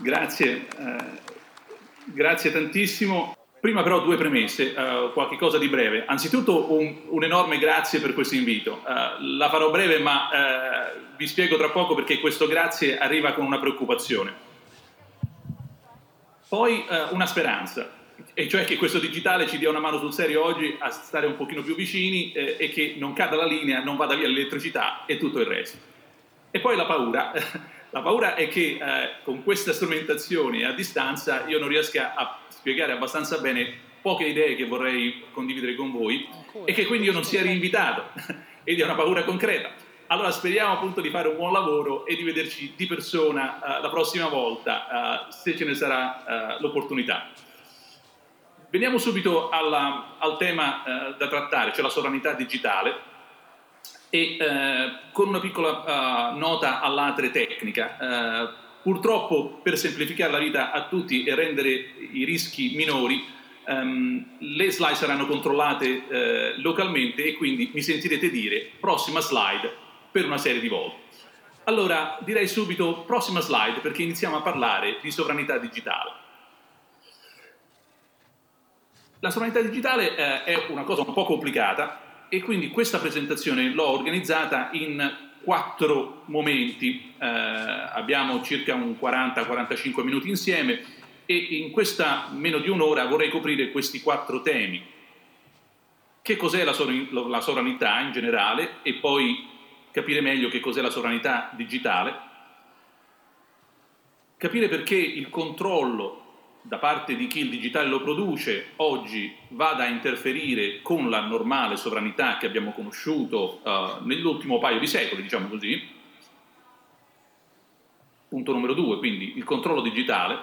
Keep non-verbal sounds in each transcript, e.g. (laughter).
Grazie, eh, grazie tantissimo. Prima però due premesse, uh, qualche cosa di breve. Anzitutto un, un enorme grazie per questo invito. Uh, la farò breve ma uh, vi spiego tra poco perché questo grazie arriva con una preoccupazione. Poi una speranza, e cioè che questo digitale ci dia una mano sul serio oggi a stare un pochino più vicini eh, e che non cada la linea, non vada via l'elettricità e tutto il resto. E poi la paura. (laughs) La paura è che eh, con questa strumentazione a distanza io non riesca a spiegare abbastanza bene poche idee che vorrei condividere con voi e che quindi io non sia rinvitato (laughs) ed è una paura concreta. Allora speriamo appunto di fare un buon lavoro e di vederci di persona uh, la prossima volta, uh, se ce ne sarà uh, l'opportunità. Veniamo subito alla, al tema da trattare, cioè la sovranità digitale e con una piccola nota all'atre tecnica Purtroppo, per semplificare la vita a tutti e rendere i rischi minori, um, le slide saranno controllate uh, localmente e quindi mi sentirete dire prossima slide per una serie di volte. Allora direi subito prossima slide perché iniziamo a parlare di sovranità digitale. La sovranità digitale eh, è una cosa un po' complicata e quindi questa presentazione l'ho organizzata in quattro momenti, eh, abbiamo circa un 40-45 minuti insieme e in questa meno di un'ora vorrei coprire questi quattro temi. Che cos'è la, la sovranità in generale e poi capire meglio che cos'è la sovranità digitale, capire perché il controllo da parte di chi il digitale lo produce oggi vada a interferire con la normale sovranità che abbiamo conosciuto uh, nell'ultimo paio di secoli, diciamo così. Punto numero due, quindi il controllo digitale.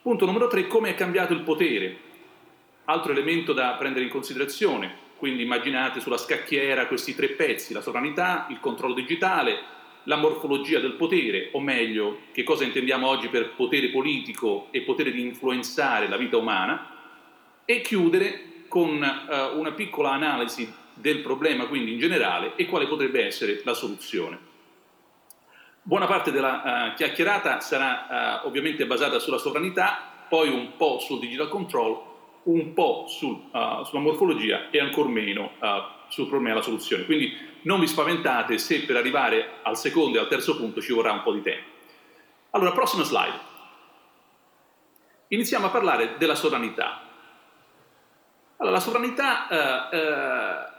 Punto numero tre, come è cambiato il potere. Altro elemento da prendere in considerazione, quindi immaginate sulla scacchiera questi tre pezzi, la sovranità, il controllo digitale la morfologia del potere, o meglio, che cosa intendiamo oggi per potere politico e potere di influenzare la vita umana, e chiudere con uh, una piccola analisi del problema, quindi in generale, e quale potrebbe essere la soluzione. Buona parte della uh, chiacchierata sarà uh, ovviamente basata sulla sovranità, poi un po' sul digital control, un po' sul, sulla morfologia e ancor meno sul problema della soluzione. Quindi non vi spaventate se per arrivare al secondo e al terzo punto ci vorrà un po' di tempo. Allora, prossima slide. Iniziamo a parlare della sovranità. Allora, la sovranità eh, eh,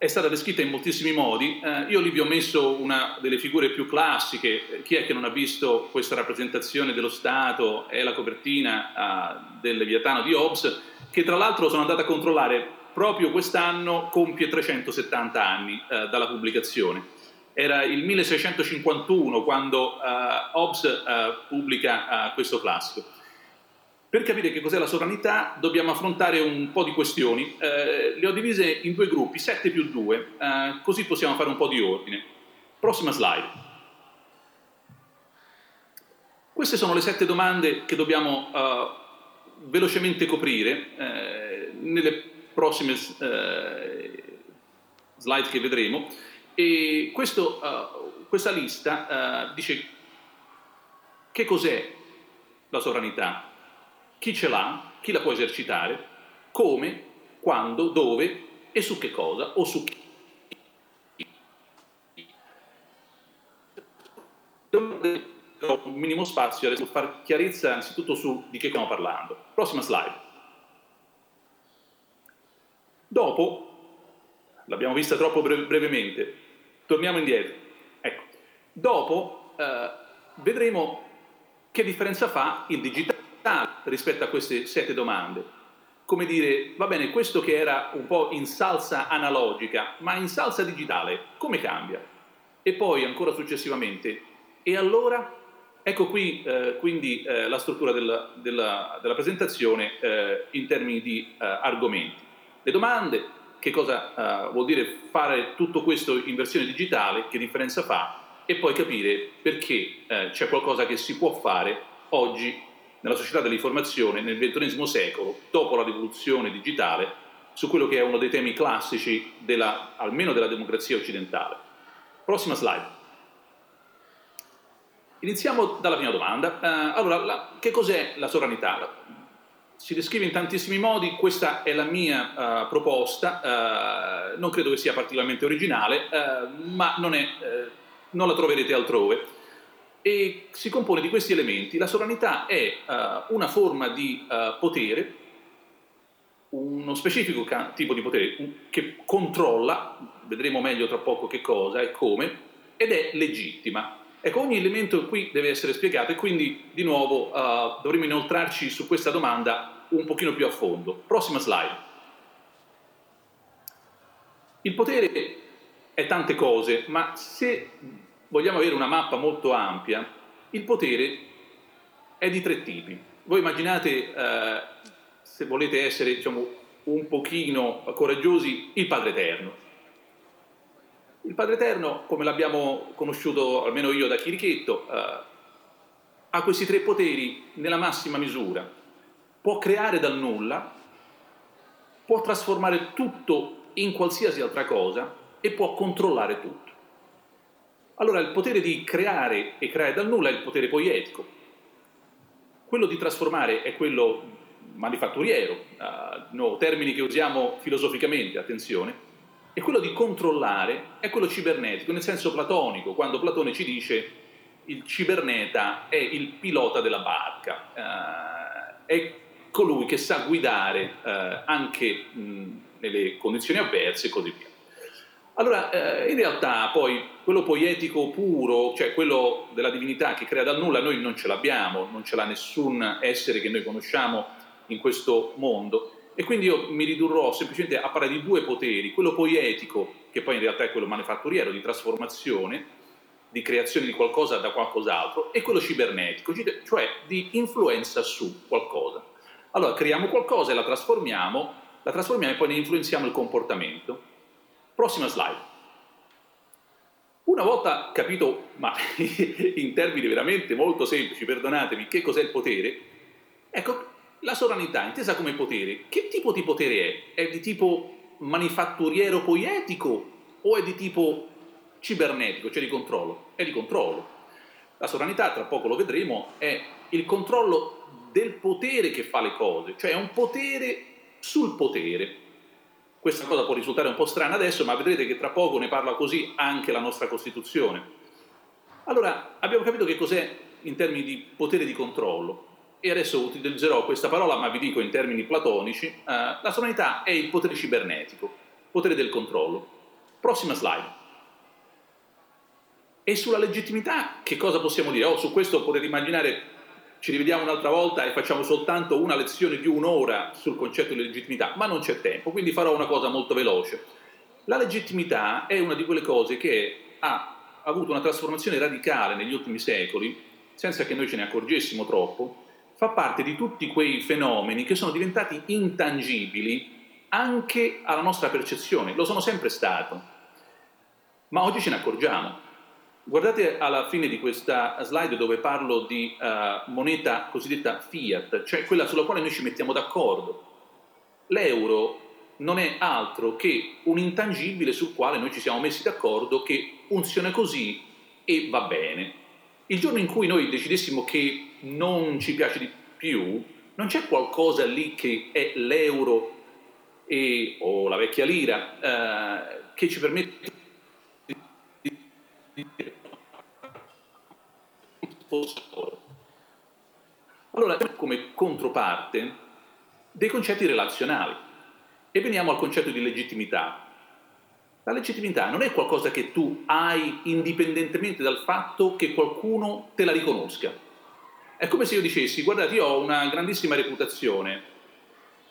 è stata descritta in moltissimi modi. Eh, io lì vi ho messo una delle figure più classiche. Chi è che non ha visto questa rappresentazione dello Stato? È la copertina eh, del Leviatano di Hobbes, che tra l'altro sono andato a controllare proprio quest'anno compie 370 anni eh, dalla pubblicazione. Era il 1651 quando eh, Hobbes eh, pubblica eh, questo classico. Per capire che cos'è la sovranità dobbiamo affrontare un po' di questioni. Eh, le ho divise in due gruppi, 7 più 2, eh, così possiamo fare un po' di ordine. Prossima slide. Queste sono le sette domande che dobbiamo velocemente coprire nelle prossime eh, slide che vedremo. E questo, uh, questa lista dice che cos'è la sovranità, chi ce l'ha, chi la può esercitare, come, quando, dove e su che cosa o su chi. Ho un minimo spazio adesso per fare chiarezza innanzitutto su di che stiamo parlando. Prossima slide. Dopo, l'abbiamo vista troppo bre- brevemente, torniamo indietro. Ecco, dopo eh, vedremo che differenza fa il digitale rispetto a queste sette domande. Come dire, va bene, questo che era un po' in salsa analogica, ma in salsa digitale, come cambia? E poi ancora successivamente, e allora? Ecco qui eh, quindi eh, la struttura del, della, della, presentazione eh, in termini di eh, argomenti le domande, che cosa uh, vuol dire fare tutto questo in versione digitale, che differenza fa e poi capire perché uh, c'è qualcosa che si può fare oggi nella società dell'informazione nel XXI secolo, dopo la rivoluzione digitale, su quello che è uno dei temi classici della, almeno della democrazia occidentale. Prossima slide. iniziamo dalla prima domanda. Uh, allora, la, che cos'è la sovranità? Si descrive in tantissimi modi, questa è la mia uh, proposta, uh, non credo che sia particolarmente originale, ma non, è, non, la troverete altrove. E si compone di questi elementi. La sovranità è una forma di potere uno specifico tipo di potere che controlla, vedremo meglio tra poco che cosa e come, ed è legittima. Ecco, ogni elemento qui deve essere spiegato e quindi di nuovo uh, dovremo inoltrarci su questa domanda un pochino più a fondo. Prossima slide. Il potere è tante cose, ma se vogliamo avere una mappa molto ampia, il potere è di tre tipi. Voi immaginate uh, se volete essere diciamo, un pochino coraggiosi, il Padre Eterno. Il Padre Eterno, come l'abbiamo conosciuto almeno io da Chirichetto, eh, ha questi tre poteri nella massima misura. Può creare dal nulla, può trasformare tutto in qualsiasi altra cosa e può controllare tutto. Allora il potere di creare e creare dal nulla è il potere poietico. Quello di trasformare è quello manifatturiero, uh, no, termini che usiamo filosoficamente, attenzione, e quello di controllare è quello cibernetico, nel senso platonico, quando Platone ci dice il ciberneta è il pilota della barca, uh, è colui che sa guidare uh, anche mh, nelle condizioni avverse e così via. Allora, eh, in realtà poi quello poetico puro, cioè quello della divinità che crea dal nulla, noi non ce l'abbiamo, non ce l'ha nessun essere che noi conosciamo in questo mondo. E quindi io mi ridurrò semplicemente a parlare di due poteri, quello poetico, che poi in realtà è quello manifatturiero, di trasformazione, di creazione di qualcosa da qualcos'altro, e quello cibernetico, cioè di influenza su qualcosa. Allora creiamo qualcosa e la trasformiamo, la trasformiamo e poi ne influenziamo il comportamento. Prossima slide. Una volta capito, ma (laughs) in termini veramente molto semplici, perdonatemi, che cos'è il potere, ecco, la sovranità, intesa come potere, che tipo di potere è? È di tipo manifatturiero poietico o è di tipo cibernetico, cioè di controllo? È di controllo. La sovranità, tra poco lo vedremo, è il controllo del potere che fa le cose, cioè è un potere sul potere. Questa cosa può risultare un po' strana adesso, ma vedrete che tra poco ne parla così anche la nostra Costituzione. Allora, abbiamo capito che cos'è in termini di potere di controllo e adesso utilizzerò questa parola, ma vi dico in termini platonici, eh, la sovranità è il potere cibernetico, potere del controllo. Prossima slide. E sulla legittimità che cosa possiamo dire? Oh, su questo potete immaginare, ci rivediamo un'altra volta e facciamo soltanto una lezione di un'ora sul concetto di legittimità, ma non c'è tempo, quindi farò una cosa molto veloce. La legittimità è una di quelle cose che ha avuto una trasformazione radicale negli ultimi secoli, senza che noi ce ne accorgessimo troppo, fa parte di tutti quei fenomeni che sono diventati intangibili anche alla nostra percezione, lo sono sempre stato, ma oggi ce ne accorgiamo. Guardate alla fine di questa slide dove parlo di uh, moneta cosiddetta fiat, cioè quella sulla quale noi ci mettiamo d'accordo. L'euro non è altro che un intangibile sul quale noi ci siamo messi d'accordo che funziona così e va bene. Il giorno in cui noi decidessimo che non ci piace di più, non c'è qualcosa lì che è l'euro e, o la vecchia lira eh, che ci permette di dire allora come controparte dei concetti relazionali. E veniamo al concetto di legittimità. La legittimità non è qualcosa che tu hai indipendentemente dal fatto che qualcuno te la riconosca. È come se io dicessi, guardate, io ho una grandissima reputazione,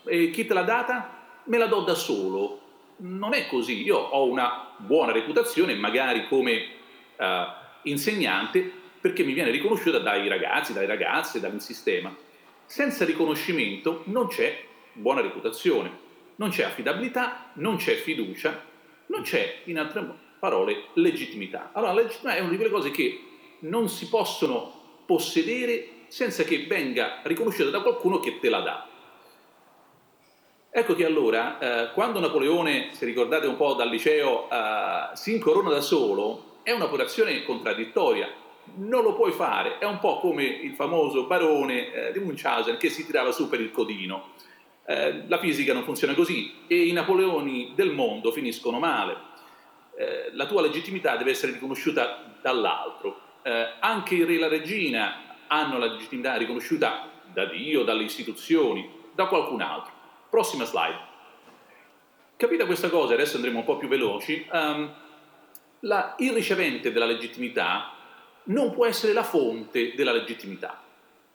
e chi te l'ha data? Me la do da solo. Non è così, io ho una buona reputazione, magari come uh, insegnante, perché mi viene riconosciuta dai ragazzi, dalle ragazze, dal sistema. Senza riconoscimento non c'è buona reputazione, non c'è affidabilità, non c'è fiducia, non c'è, in altre parole, legittimità. Allora, la legittimità è una di quelle cose che non si possono possedere senza che venga riconosciuta da qualcuno che te la dà. Ecco che allora, eh, quando Napoleone, se ricordate un po' dal liceo, eh, si incorona da solo, è un'operazione contraddittoria. Non lo puoi fare. È un po' come il famoso barone eh, di Munchausen che si tirava su per il codino. Eh, la fisica non funziona così e i Napoleoni del mondo finiscono male. Eh, la tua legittimità deve essere riconosciuta dall'altro. Eh, anche il re e la regina hanno la legittimità riconosciuta da Dio, dalle istituzioni, da qualcun altro. Prossima slide. Capita questa cosa, adesso andremo un po' più veloci, um, la, il ricevente della legittimità non può essere la fonte della legittimità.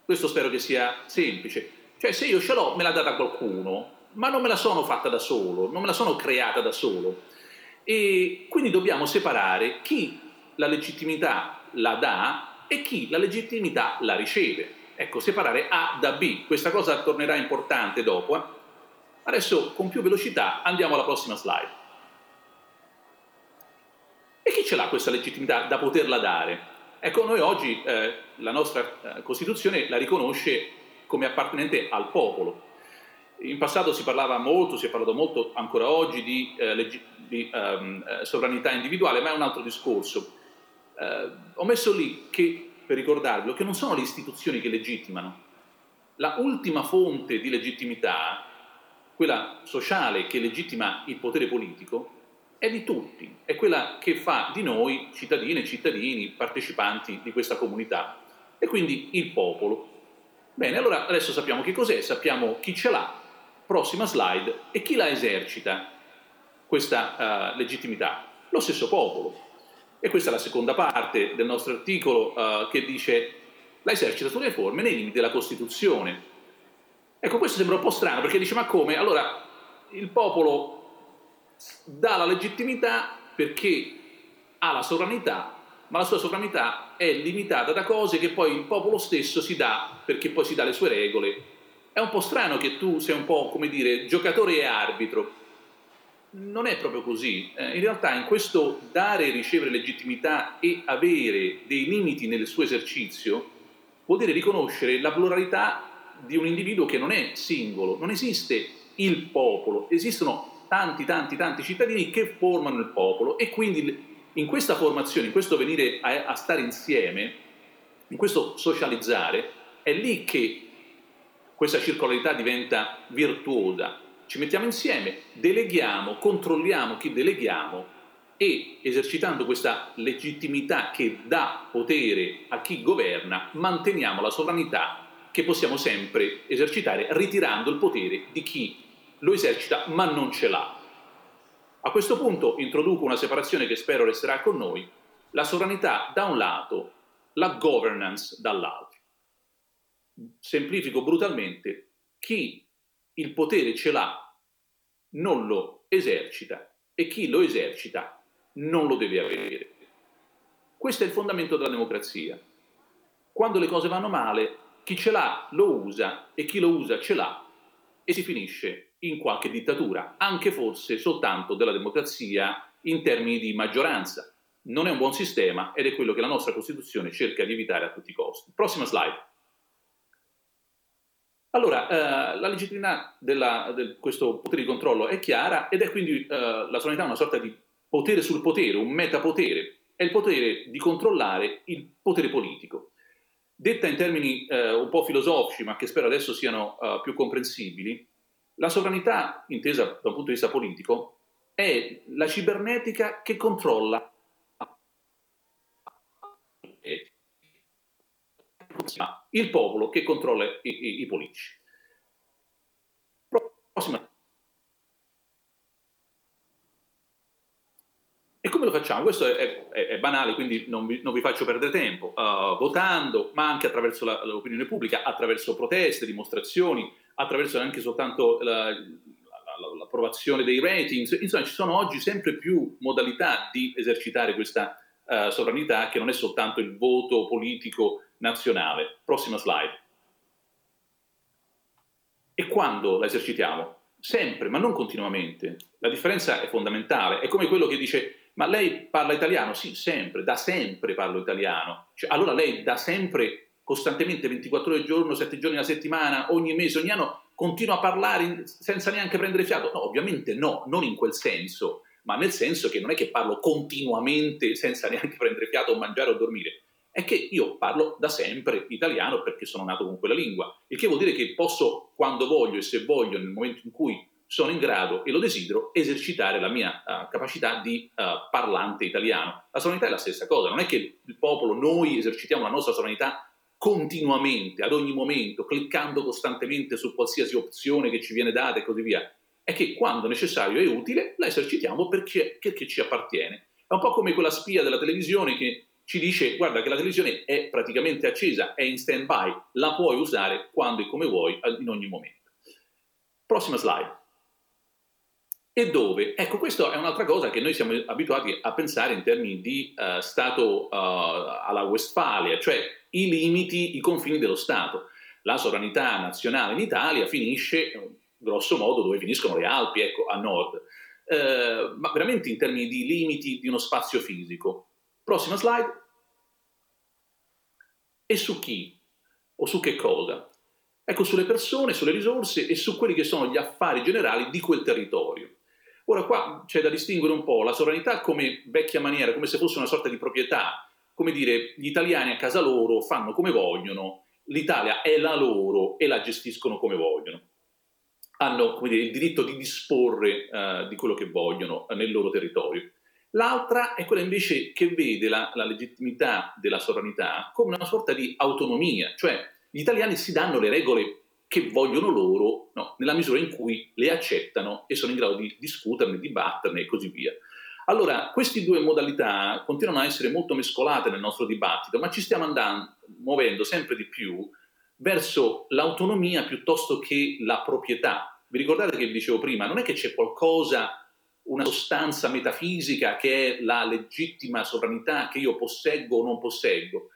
Questo spero che sia semplice. Cioè se io ce l'ho, me l'ha data qualcuno, ma non me la sono fatta da solo, non me la sono creata da solo. E quindi dobbiamo separare chi la legittimità la dà e chi la legittimità la riceve. Ecco, separare A da B. Questa cosa tornerà importante dopo. Eh? Adesso con più velocità andiamo alla prossima slide. E chi ce l'ha questa legittimità da poterla dare? Ecco, noi oggi eh, la nostra eh, Costituzione la riconosce come appartenente al popolo. In passato si parlava molto, si è parlato molto ancora oggi di, eh, leggi- di um, sovranità individuale, ma è un altro discorso. Eh, ho messo lì che, per ricordarvelo, che non sono le istituzioni che legittimano. La ultima fonte di legittimità, quella sociale che legittima il potere politico, è di tutti, è quella che fa di noi cittadine e cittadini, partecipanti di questa comunità, e quindi il popolo. Bene, allora adesso sappiamo che cos'è, sappiamo chi ce l'ha, prossima slide, e chi la esercita questa uh, legittimità? Lo stesso popolo. E questa è la seconda parte del nostro articolo uh, che dice la esercita sulle forme nei limiti della Costituzione. Ecco, questo sembra un po' strano perché dice ma come? Allora il popolo dà la legittimità perché ha la sovranità, ma la sua sovranità è limitata da cose che poi il popolo stesso si dà perché poi si dà le sue regole. È un po' strano che tu sei un po', come dire, giocatore e arbitro non è proprio così. Eh, in realtà in questo dare e ricevere legittimità e avere dei limiti nel suo esercizio vuol dire riconoscere la pluralità di un individuo che non è singolo, non esiste il popolo, esistono tanti, tanti, tanti cittadini che formano il popolo e quindi in questa formazione, in questo venire a, a stare insieme, in questo socializzare, è lì che questa circolarità diventa virtuosa, ci mettiamo insieme, deleghiamo, controlliamo chi deleghiamo e esercitando questa legittimità che dà potere a chi governa, manteniamo la sovranità che possiamo sempre esercitare ritirando il potere di chi lo esercita ma non ce l'ha. A questo punto introduco una separazione che spero resterà con noi, la sovranità da un lato, la governance dall'altro. Semplifico brutalmente, chi il potere ce l'ha, non lo esercita e chi lo esercita non lo deve avere. Questo è il fondamento della democrazia. Quando le cose vanno male, chi ce l'ha lo usa e chi lo usa ce l'ha e si finisce in qualche dittatura, anche forse soltanto della democrazia in termini di maggioranza. Non è un buon sistema ed è quello che la nostra Costituzione cerca di evitare a tutti i costi. Prossima slide. Allora, eh, la legittimità di questo potere di controllo è chiara ed è quindi eh, la sovranità una sorta di potere sul potere, un metapotere, è il potere di controllare il potere politico. Detta in termini eh, un po' filosofici, ma che spero adesso siano eh, più comprensibili, la sovranità, intesa da un punto di vista politico, è la cibernetica che controlla il popolo che controlla i, i, i politici. Prossima. E come lo facciamo? Questo è, è, è banale, quindi non vi, non vi, faccio perdere tempo. Uh, votando, ma anche attraverso la, l'opinione pubblica, attraverso proteste, dimostrazioni, attraverso anche soltanto la, la, l'approvazione dei ratings. Insomma, ci sono oggi sempre più modalità di esercitare questa uh, sovranità che non è soltanto il voto politico nazionale. Prossima slide. E quando la esercitiamo? Sempre, ma non continuamente. La differenza è fondamentale. È come quello che dice, ma lei parla italiano? Sì, sempre, da sempre parlo italiano. Cioè, allora lei da sempre, costantemente, 24 ore al giorno, 7 giorni alla settimana, ogni mese, ogni anno, continua a parlare senza neanche prendere fiato? No, ovviamente no, non in quel senso, ma nel senso che non è che parlo continuamente senza (laughs) neanche prendere fiato o mangiare o dormire è che io parlo da sempre italiano perché sono nato con quella lingua, il che vuol dire che posso, quando voglio e se voglio, nel momento in cui sono in grado e lo desidero, esercitare la mia uh, capacità di uh, parlante italiano. La sovranità è la stessa cosa, non è che il popolo, noi esercitiamo la nostra sovranità continuamente, ad ogni momento, cliccando costantemente su qualsiasi opzione che ci viene data e così via. È che quando necessario e utile la esercitiamo perché, perché ci appartiene. È un po' come quella spia della televisione che ci dice guarda che la televisione è praticamente accesa, è in stand by, la puoi usare quando e come vuoi, in ogni momento. Prossima slide. E dove? Ecco, questa è un'altra cosa che noi siamo abituati a pensare in termini di uh, Stato uh, alla Westfalia, cioè i limiti, i confini dello Stato. La sovranità nazionale in Italia finisce, grosso modo, dove finiscono le Alpi, ecco, a nord, uh, ma veramente in termini di limiti di uno spazio fisico. Prossima slide. E su chi? O su che cosa? Ecco, sulle persone, sulle risorse e su quelli che sono gli affari generali di quel territorio. Ora qua c'è da distinguere un po' la sovranità come vecchia maniera, come se fosse una sorta di proprietà, come dire gli italiani a casa loro fanno come vogliono, l'Italia è la loro e la gestiscono come vogliono. Hanno dire, il diritto di disporre uh, di quello che vogliono uh, nel loro territorio. L'altra è quella invece che vede la, la legittimità della sovranità come una sorta di autonomia, cioè gli italiani si danno le regole che vogliono loro no, nella misura in cui le accettano e sono in grado di discuterne, dibatterne e così via. Allora, queste due modalità continuano a essere molto mescolate nel nostro dibattito, ma ci stiamo andando, muovendo sempre di più verso l'autonomia piuttosto che la proprietà. Vi ricordate che vi dicevo prima, non è che c'è qualcosa, una sostanza metafisica che è la legittima sovranità che io posseggo o non posseggo,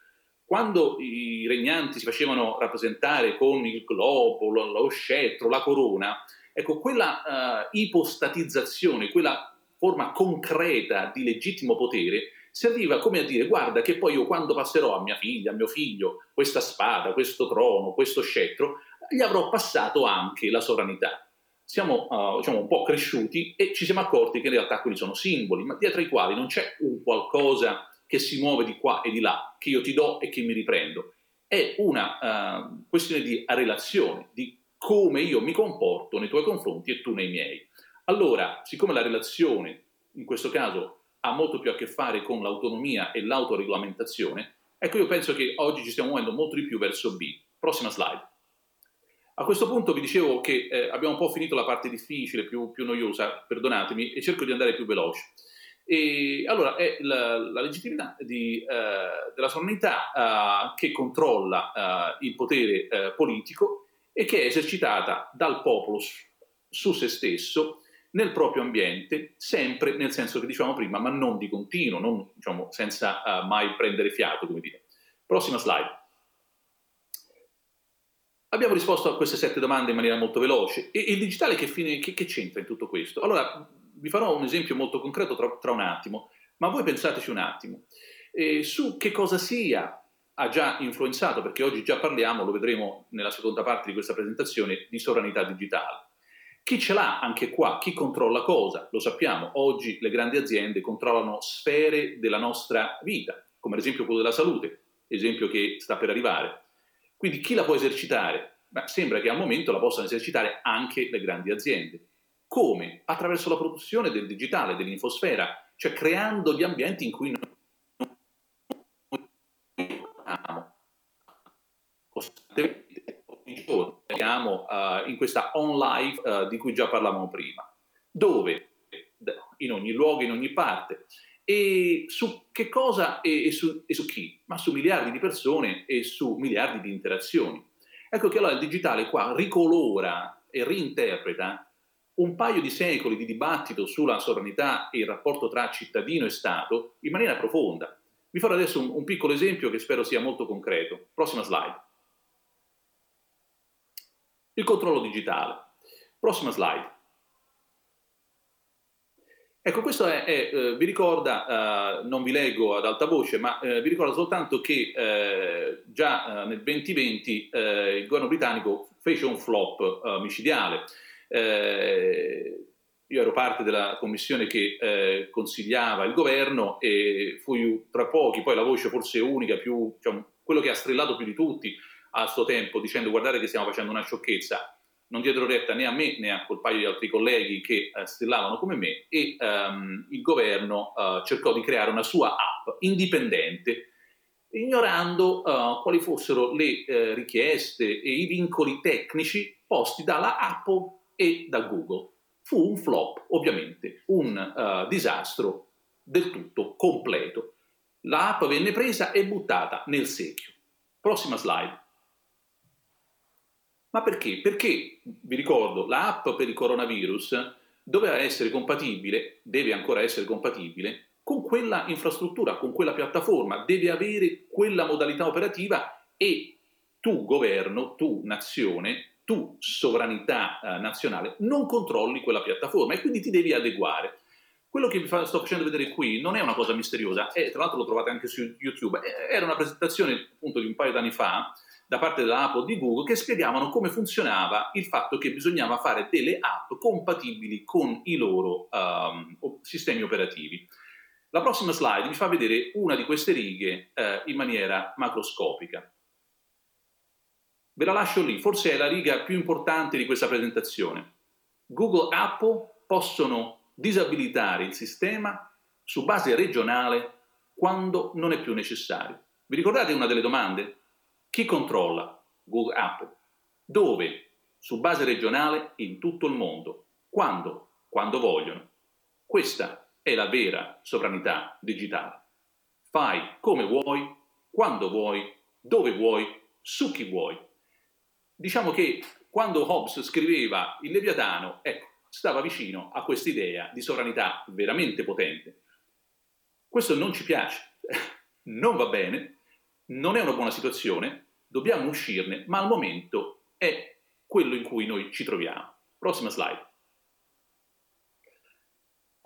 quando i regnanti si facevano rappresentare con il globo, lo, lo scettro, la corona, ecco, quella uh, ipostatizzazione, quella forma concreta di legittimo potere serviva come a dire guarda che poi io quando passerò a mia figlia, a mio figlio, questa spada, questo trono, questo scettro, gli avrò passato anche la sovranità. Siamo uh, diciamo, un po' cresciuti e ci siamo accorti che in realtà quelli sono simboli, ma dietro i quali non c'è un qualcosa che si muove di qua e di là, che io ti do e che mi riprendo. È una uh, questione di relazione, di come io mi comporto nei tuoi confronti e tu nei miei. Allora, siccome la relazione in questo caso ha molto più a che fare con l'autonomia e l'autoregolamentazione, ecco io penso che oggi ci stiamo muovendo molto di più verso B. Prossima slide. A questo punto vi dicevo che eh, abbiamo un po' finito la parte difficile, più, più noiosa, perdonatemi, e cerco di andare più veloce. E allora è la, la legittimità di, uh, della sovranità uh, che controlla uh, il potere politico e che è esercitata dal popolo su, su, se stesso nel proprio ambiente, sempre nel senso che dicevamo prima, ma non di continuo, non, diciamo, senza mai prendere fiato, come dire. Prossima slide. Abbiamo risposto a queste sette domande in maniera molto veloce. E il digitale che, fine, che, che c'entra in tutto questo? Allora, vi farò un esempio molto concreto tra, tra un attimo, ma voi pensateci un attimo eh, su che cosa sia ha già influenzato, perché oggi già parliamo, lo vedremo nella seconda parte di questa presentazione, di sovranità digitale. Chi ce l'ha anche qua? Chi controlla cosa? Lo sappiamo, oggi le grandi aziende controllano sfere della nostra vita, come ad esempio quello della salute, esempio che sta per arrivare. Quindi chi la può esercitare? Beh, sembra che al momento la possano esercitare anche le grandi aziende. Come? Attraverso la produzione del digitale, dell'infosfera, cioè creando gli ambienti in cui noi costantemente ogni giorno siamo uh, in questa on life uh, di cui già parlavamo prima. Dove? In ogni luogo, in ogni parte. E su che cosa e, e, su, e su chi? Ma su miliardi di persone e su miliardi di interazioni. Ecco che allora il digitale qua ricolora e reinterpreta un paio di secoli di dibattito sulla sovranità e il rapporto tra cittadino e Stato in maniera profonda. Vi farò adesso un, un piccolo esempio che spero sia molto concreto. Prossima slide. Il controllo digitale. Prossima slide. Ecco, questo è, è, eh, vi ricorda, eh, non vi leggo ad alta voce, ma eh, vi ricorda soltanto che eh, già eh, nel 2020 eh, il governo britannico fece un flop micidiale eh, io ero parte della commissione che eh, consigliava il governo e fui tra pochi, poi la voce forse unica, più, cioè, quello che ha strillato più di tutti a suo tempo dicendo guardate che stiamo facendo una sciocchezza, non diedero retta né a me né a quel paio di altri colleghi che eh, strillavano come me e ehm, il governo eh, cercò di creare una sua app indipendente ignorando uh, quali fossero le uh, richieste e i vincoli tecnici posti dalla Apple e da Google. Fu un flop, ovviamente, un uh, disastro del tutto completo. L'app venne presa e buttata nel secchio. Prossima slide. Ma perché? Perché, vi ricordo, l'app per il coronavirus doveva essere compatibile, deve ancora essere compatibile con quella infrastruttura, con quella piattaforma, deve avere quella modalità operativa e tu governo, tu nazione, tu sovranità eh, nazionale non controlli quella piattaforma e quindi ti devi adeguare. Quello che vi fa, sto facendo vedere qui non è una cosa misteriosa, e tra l'altro lo trovate anche su YouTube, era una presentazione appunto di un paio d'anni fa da parte della Apple di Google che spiegavano come funzionava il fatto che bisognava fare delle app compatibili con i loro um, sistemi operativi. La prossima slide vi fa vedere una di queste righe eh, in maniera macroscopica. Ve la lascio lì, forse è la riga più importante di questa presentazione. Google e Apple possono disabilitare il sistema su base regionale quando non è più necessario. Vi ricordate una delle domande? Chi controlla Google Apple? Dove? Su base regionale in tutto il mondo. Quando? Quando vogliono. Questa è la vera sovranità digitale. Fai come vuoi, quando vuoi, dove vuoi, su chi vuoi. Diciamo che quando Hobbes scriveva il Leviatano, ecco, stava vicino a quest'idea di sovranità veramente potente. Questo non ci piace, (laughs) non va bene, non è una buona situazione, dobbiamo uscirne, ma al momento è quello in cui noi ci troviamo. Prossima slide.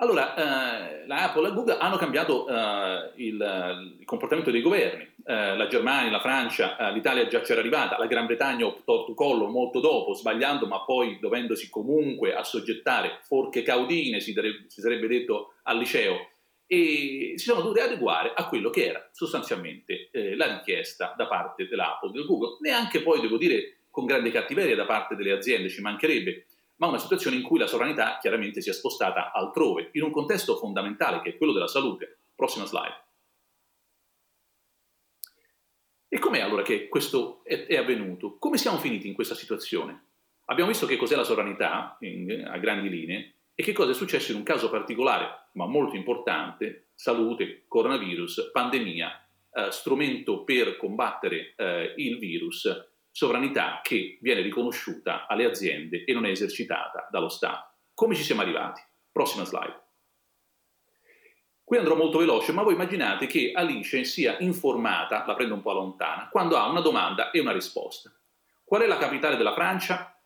Allora, eh, la Apple e Google hanno cambiato eh, il, il, comportamento dei governi. Eh, la Germania, la Francia, eh, l'Italia già c'era arrivata, la Gran Bretagna optò tu collo molto dopo, sbagliando, ma poi dovendosi comunque assoggettare forche caudine, si, dare, si sarebbe detto al liceo, e si sono dovuti adeguare a quello che era sostanzialmente eh, la richiesta da parte dell'Apple e del Google. Neanche poi, devo dire, con grande cattiveria da parte delle aziende, ci mancherebbe ma una situazione in cui la sovranità chiaramente si è spostata altrove, in un contesto fondamentale che è quello della salute. Prossima slide. E com'è allora che questo è, è avvenuto? Come siamo finiti in questa situazione? Abbiamo visto che cos'è la sovranità in, a grandi linee e che cosa è successo in un caso particolare, ma molto importante, salute, coronavirus, pandemia, eh, strumento per combattere eh, il virus sovranità che viene riconosciuta alle aziende e non è esercitata dallo Stato. Come ci siamo arrivati? Prossima slide. Qui andrò molto veloce, ma voi immaginate che Alice sia informata, la prendo un po' lontana, quando ha una domanda e una risposta. Qual è la capitale della Francia?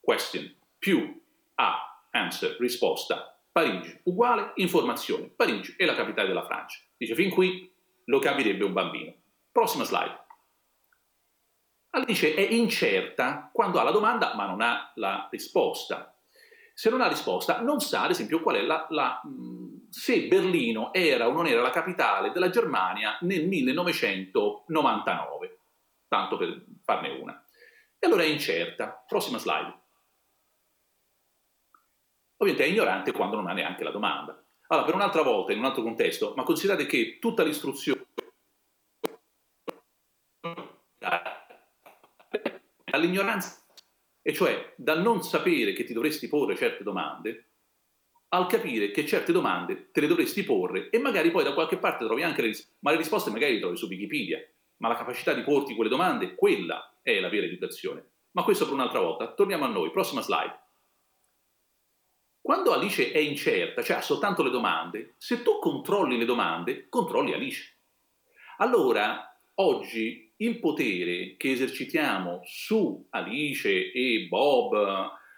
Question. Più A, answer, risposta. Parigi, uguale, informazione. Parigi è la capitale della Francia. Dice, fin qui lo capirebbe un bambino. Prossima slide. Alice è incerta quando ha la domanda ma non ha la risposta. Se non ha risposta, non sa, ad esempio, qual è la, la, se Berlino era o non era la capitale della Germania nel 1999, tanto per farne una. E allora è incerta. Prossima slide. Ovviamente è ignorante quando non ha neanche la domanda. Allora, per un'altra volta, in un altro contesto, ma considerate che tutta l'istruzione all'ignoranza, e cioè dal non sapere che ti dovresti porre certe domande, al capire che certe domande te le dovresti porre e magari poi da qualche parte trovi anche le risposte, ma le risposte magari le trovi su Wikipedia, ma la capacità di porti quelle domande, quella è la vera educazione. Ma questo per un'altra volta. Torniamo a noi, prossima slide. Quando Alice è incerta, cioè ha soltanto le domande, se tu controlli le domande, controlli Alice. Allora, oggi il potere che esercitiamo su Alice e Bob,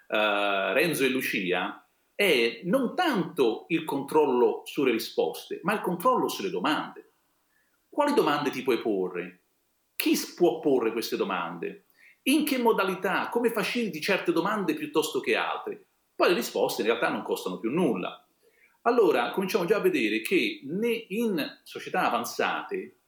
eh, Renzo e Lucia è non tanto il controllo sulle risposte, ma il controllo sulle domande. Quali domande ti puoi porre? Chi può porre queste domande? In che modalità? Come faciliti certe domande piuttosto che altre? poi le risposte in realtà non costano più nulla. Allora cominciamo già a vedere che in società avanzate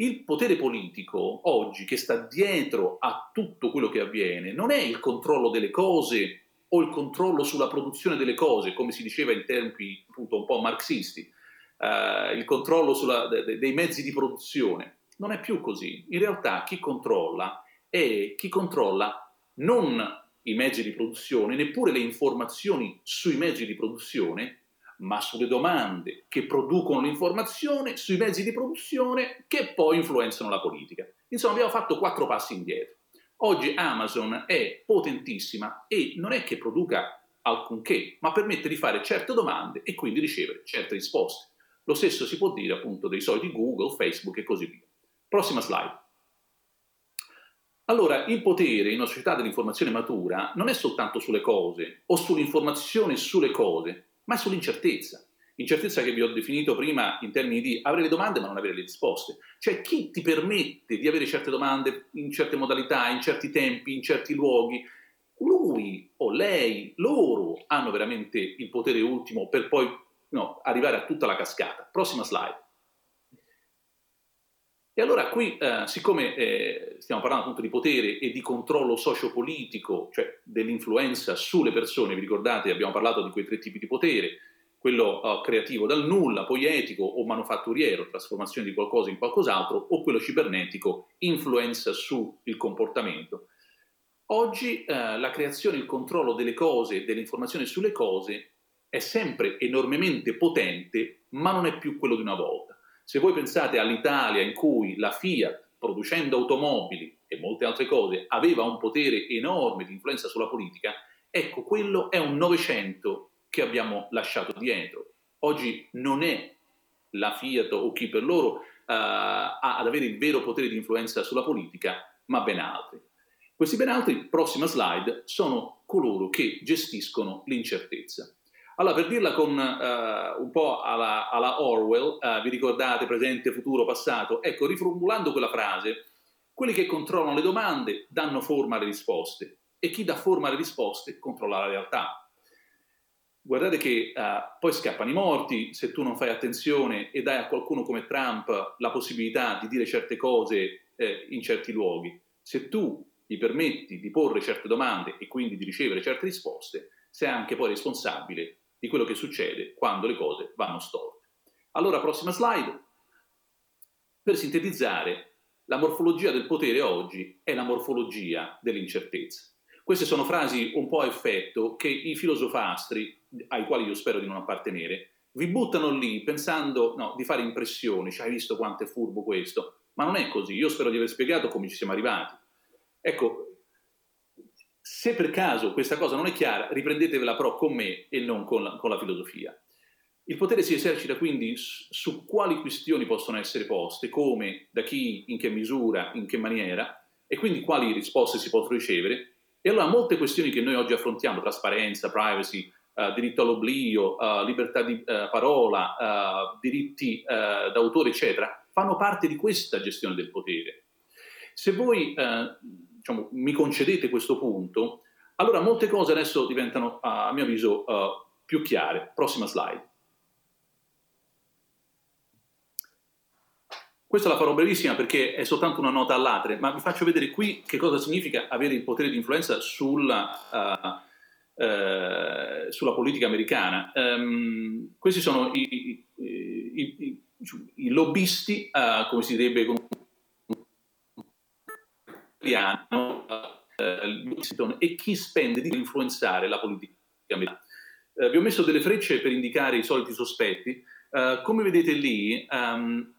il potere politico oggi che sta dietro a tutto quello che avviene non è il controllo delle cose o il controllo sulla produzione delle cose, come si diceva in tempi appunto un po' marxisti, eh, il controllo sulla, de, dei mezzi di produzione. Non è più così. In realtà chi controlla è chi controlla non i mezzi di produzione, neppure le informazioni sui mezzi di produzione, ma sulle domande che producono l'informazione, sui mezzi di produzione che poi influenzano la politica. Insomma, abbiamo fatto quattro passi indietro. Oggi Amazon è potentissima e non è che produca alcunché, ma permette di fare certe domande e quindi ricevere certe risposte. Lo stesso si può dire appunto dei soliti Google, Facebook e così via. Prossima slide. Allora, il potere in una società dell'informazione matura non è soltanto sulle cose o sull'informazione sulle cose, ma sull'incertezza. Incertezza che vi ho definito prima in termini di avere le domande ma non avere le risposte. Cioè chi ti permette di avere certe domande in certe modalità, in certi tempi, in certi luoghi, lui o lei, loro hanno veramente il potere ultimo per poi no, arrivare a tutta la cascata. Prossima slide. E allora qui, eh, siccome eh, stiamo parlando appunto di potere e di controllo sociopolitico, cioè dell'influenza sulle persone, vi ricordate, abbiamo parlato di quei tre tipi di potere, quello uh, creativo dal nulla, poi etico o manufatturiero, trasformazione di qualcosa in qualcos'altro, o quello cibernetico, influenza sul comportamento. Oggi uh, la creazione e il controllo delle cose, delle informazioni sulle cose, è sempre enormemente potente, ma non è più quello di una volta. Se voi pensate all'Italia in cui la Fiat, producendo automobili e molte altre cose, aveva un potere enorme di influenza sulla politica, ecco, quello è un Novecento che abbiamo lasciato dietro. Oggi non è la Fiat o chi per loro uh, ad avere il vero potere di influenza sulla politica, ma ben altri. Questi ben altri, prossima slide, sono coloro che gestiscono l'incertezza. Allora, per dirla con uh, un po' alla, alla Orwell, uh, vi ricordate presente, futuro, passato? Ecco, riformulando quella frase, quelli che controllano le domande danno forma alle risposte e chi dà forma alle risposte controlla la realtà guardate che uh, poi scappano i morti se tu non fai attenzione e dai a qualcuno come Trump la possibilità di dire certe cose eh, in certi luoghi. Se tu gli permetti di porre certe domande e quindi di ricevere certe risposte, sei anche poi responsabile di quello che succede quando le cose vanno storte. Allora, prossima slide. Per sintetizzare, la morfologia del potere oggi è la morfologia dell'incertezza. Queste sono frasi un po' a effetto che i filosofastri, ai quali io spero di non appartenere, vi buttano lì pensando no, di fare impressioni, cioè hai visto quanto è furbo questo, ma non è così, io spero di aver spiegato come ci siamo arrivati. Ecco, se per caso questa cosa non è chiara, riprendetevela però con me e non con la, con la filosofia. Il potere si esercita quindi su quali questioni possono essere poste, come, da chi, in che misura, in che maniera, e quindi quali risposte si possono ricevere, e allora molte questioni che noi oggi affrontiamo, trasparenza, privacy, uh, diritto all'oblio, uh, libertà di uh, parola, diritti d'autore, eccetera, fanno parte di questa gestione del potere. Se voi diciamo, mi concedete questo punto, allora molte cose adesso diventano, a mio avviso, più chiare. Prossima slide. Questa la farò brevissima perché è soltanto una nota all'atre, ma vi faccio vedere qui che cosa significa avere il potere di influenza sulla, uh, uh, sulla politica americana. Um, questi sono i, i, i, i lobbisti, uh, come si direbbe con italiano, e chi spende di influenzare la politica americana. vi ho messo delle frecce per indicare i soliti sospetti. come vedete lì, um,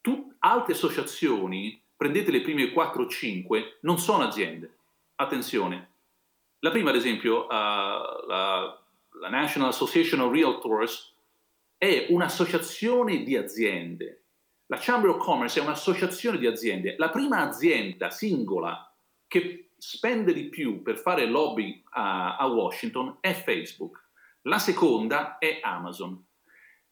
tu, altre associazioni, prendete le prime 4 o 5, non sono aziende. Attenzione. La prima, ad esempio, uh, la, la National Association of Realtors, è un'associazione di aziende. La Chamber of Commerce è un'associazione di aziende. La prima azienda singola che spende di più per fare lobby a, a Washington è Facebook. La seconda è Amazon.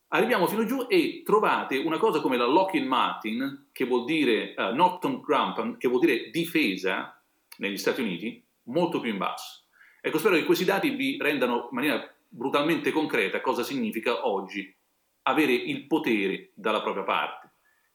Arriviamo fino giù e trovate una cosa come la Lockheed Martin, che vuol dire uh, Northrop Grumman, che vuol dire difesa negli Stati Uniti, molto più in basso. Ecco, spero che questi dati vi rendano in maniera brutalmente concreta cosa significa oggi avere il potere dalla propria parte.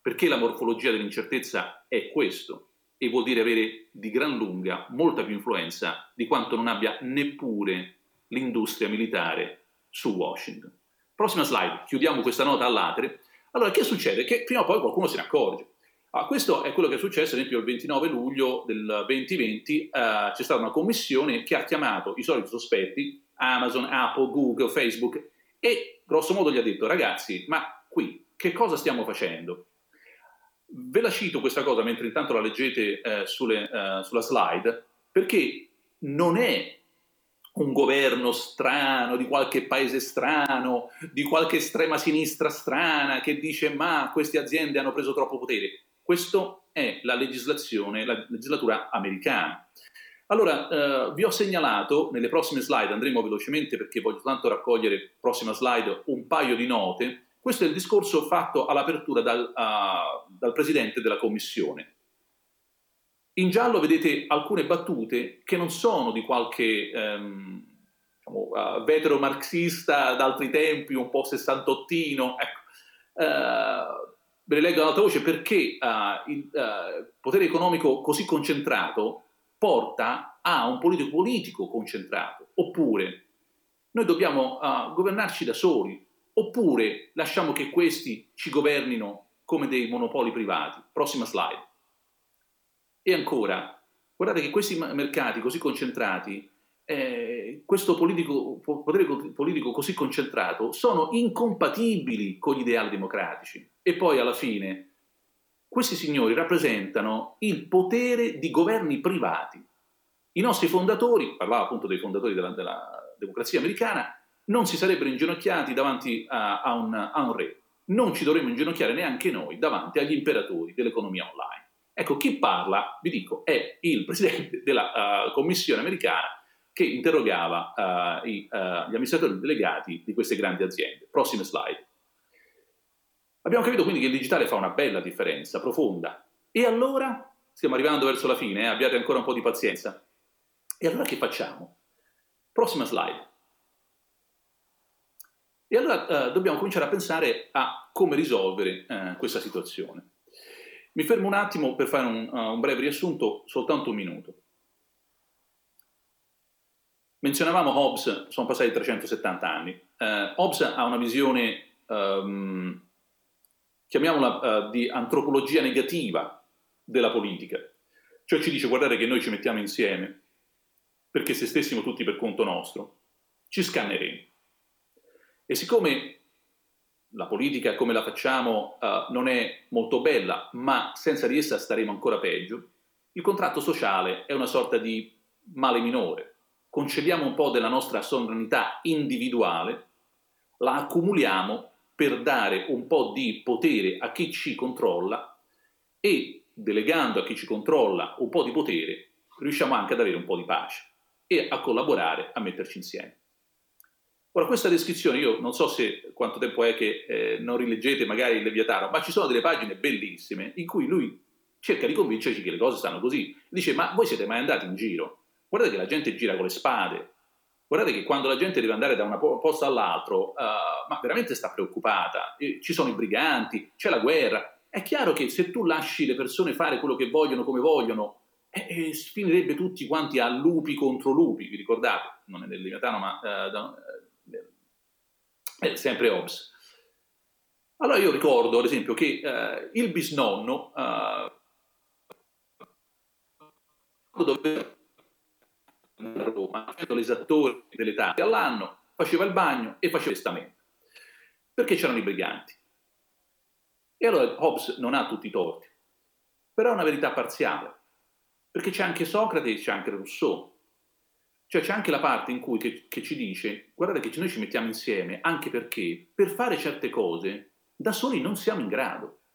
Perché la morfologia dell'incertezza è questo e vuol dire avere di gran lunga molta più influenza di quanto non abbia neppure l'industria militare su Washington. Prossima slide, chiudiamo questa nota all'atere. Allora, che succede? Che prima o poi qualcuno se ne accorge. Ah, questo è quello che è successo, ad esempio, il 29 luglio del 2020 eh, c'è stata una commissione che ha chiamato i soliti sospetti, Amazon, Apple, Google, Facebook, e grosso modo gli ha detto, ragazzi, ma qui che cosa stiamo facendo? Ve la cito questa cosa mentre intanto la leggete eh, sulle, eh, sulla slide, perché non è un governo strano, di qualche paese strano, di qualche estrema sinistra strana che dice ma queste aziende hanno preso troppo potere. Questo è la legislazione, la legislatura americana. Allora, eh, vi ho segnalato, nelle prossime slide andremo velocemente perché voglio tanto raccogliere, prossima slide, un paio di note. Questo è il discorso fatto all'apertura dal, uh, dal Presidente della Commissione. In giallo vedete alcune battute che non sono di qualche ehm, diciamo, uh, vetero marxista d'altri tempi, un po' sessantottino. Ecco. Uh, ve le leggo ad alta voce perché uh, il potere economico così concentrato porta a un politico politico concentrato. Oppure noi dobbiamo governarci da soli, oppure lasciamo che questi ci governino come dei monopoli privati. Prossima slide. E ancora, guardate che questi mercati così concentrati, eh, questo politico, potere politico così concentrato, sono incompatibili con gli ideali democratici. E poi alla fine questi signori rappresentano il potere di governi privati. I nostri fondatori, parlava appunto dei fondatori della, della democrazia americana, non si sarebbero inginocchiati davanti a, a, un, a un re. Non ci dovremmo inginocchiare neanche noi davanti agli imperatori dell'economia online. Ecco, chi parla, vi dico, è il presidente della uh, commissione americana che interrogava uh, i, uh, gli amministratori delegati di queste grandi aziende. Prossime slide. Abbiamo capito quindi che il digitale fa una bella differenza, profonda. E allora, stiamo arrivando verso la fine, eh? abbiate ancora un po' di pazienza. E allora che facciamo? Prossima slide. E allora dobbiamo cominciare a pensare a come risolvere questa situazione. Mi fermo un attimo per fare un, uh, un breve riassunto, soltanto un minuto. Menzionavamo Hobbes, sono passati 370 anni. Uh, Hobbes ha una visione, um, chiamiamola, uh, di antropologia negativa della politica. Cioè ci dice, guardate che noi ci mettiamo insieme, perché se stessimo tutti per conto nostro, ci scanneremo. E siccome la politica come la facciamo uh, non è molto bella, ma senza di essa staremo ancora peggio, il contratto sociale è una sorta di male minore. Concediamo un po' della nostra sovranità individuale, la accumuliamo per dare un po' di potere a chi ci controlla e delegando a chi ci controlla un po' di potere riusciamo anche ad avere un po' di pace e a collaborare, a metterci insieme. Ora, questa descrizione, io non so se quanto tempo è che eh, non rileggete magari il Leviatano, ma ci sono delle pagine bellissime in cui lui cerca di convincerci che le cose stanno così. Dice, ma voi siete mai andati in giro? Guardate che la gente gira con le spade. Guardate che quando la gente deve andare da un posto all'altro, uh, ma veramente sta preoccupata. ci sono i briganti, c'è la guerra. È chiaro che se tu lasci le persone fare quello che vogliono, come vogliono, eh, eh, finirebbe tutti quanti a lupi contro lupi, vi ricordate? Non è nel Leviatano, ma uh, da, è sempre Hobbes. Allora io ricordo, ad esempio, che eh, il bisnonno eh, doveva a Roma, facendo l'esattore delle tasse all'anno, faceva il bagno e faceva il testamento, perché c'erano i briganti. E allora Hobbes non ha tutti i torti, però è una verità parziale, perché c'è anche Socrate e c'è anche Rousseau. Cioè c'è anche la parte in cui che, che ci dice, guardate che noi ci mettiamo insieme anche perché per fare certe cose da soli non siamo in grado.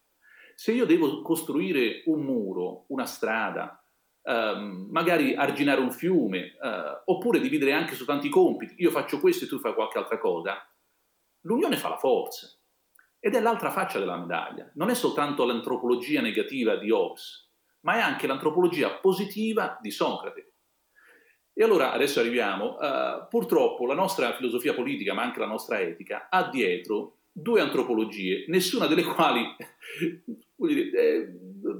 Se io devo costruire un muro, una strada, ehm, magari arginare un fiume, eh, oppure dividere anche su tanti compiti, io faccio questo e tu fai qualche altra cosa, l'unione fa la forza. Ed è l'altra faccia della medaglia. Non è soltanto l'antropologia negativa di Hobbes, ma è anche l'antropologia positiva di Socrate. E allora adesso arriviamo, uh, purtroppo la nostra filosofia politica, ma anche la nostra etica, ha dietro due antropologie, nessuna delle (laughs) quali dire, eh,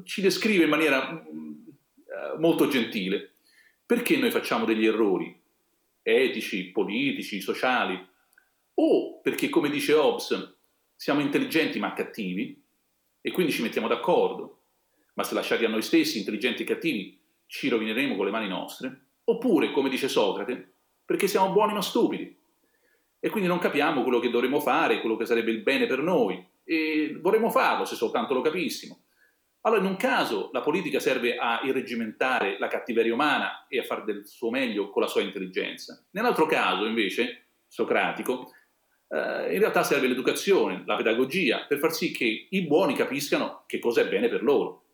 ci descrive in maniera eh, molto gentile. Perché noi facciamo degli errori etici, politici, sociali? O perché, come dice Hobbes, siamo intelligenti ma cattivi e quindi ci mettiamo d'accordo, ma se lasciati a noi stessi, intelligenti e cattivi, ci rovineremo con le mani nostre? Oppure, come dice Socrate, perché siamo buoni ma stupidi e quindi non capiamo quello che dovremmo fare, quello che sarebbe il bene per noi e vorremmo farlo se soltanto lo capissimo. Allora, in un caso la politica serve a irreggimentare la cattiveria umana e a fare del suo meglio con la sua intelligenza. Nell'altro caso, invece, socratico, eh, in realtà serve l'educazione, la pedagogia, per far sì che i buoni capiscano che cosa è bene per loro.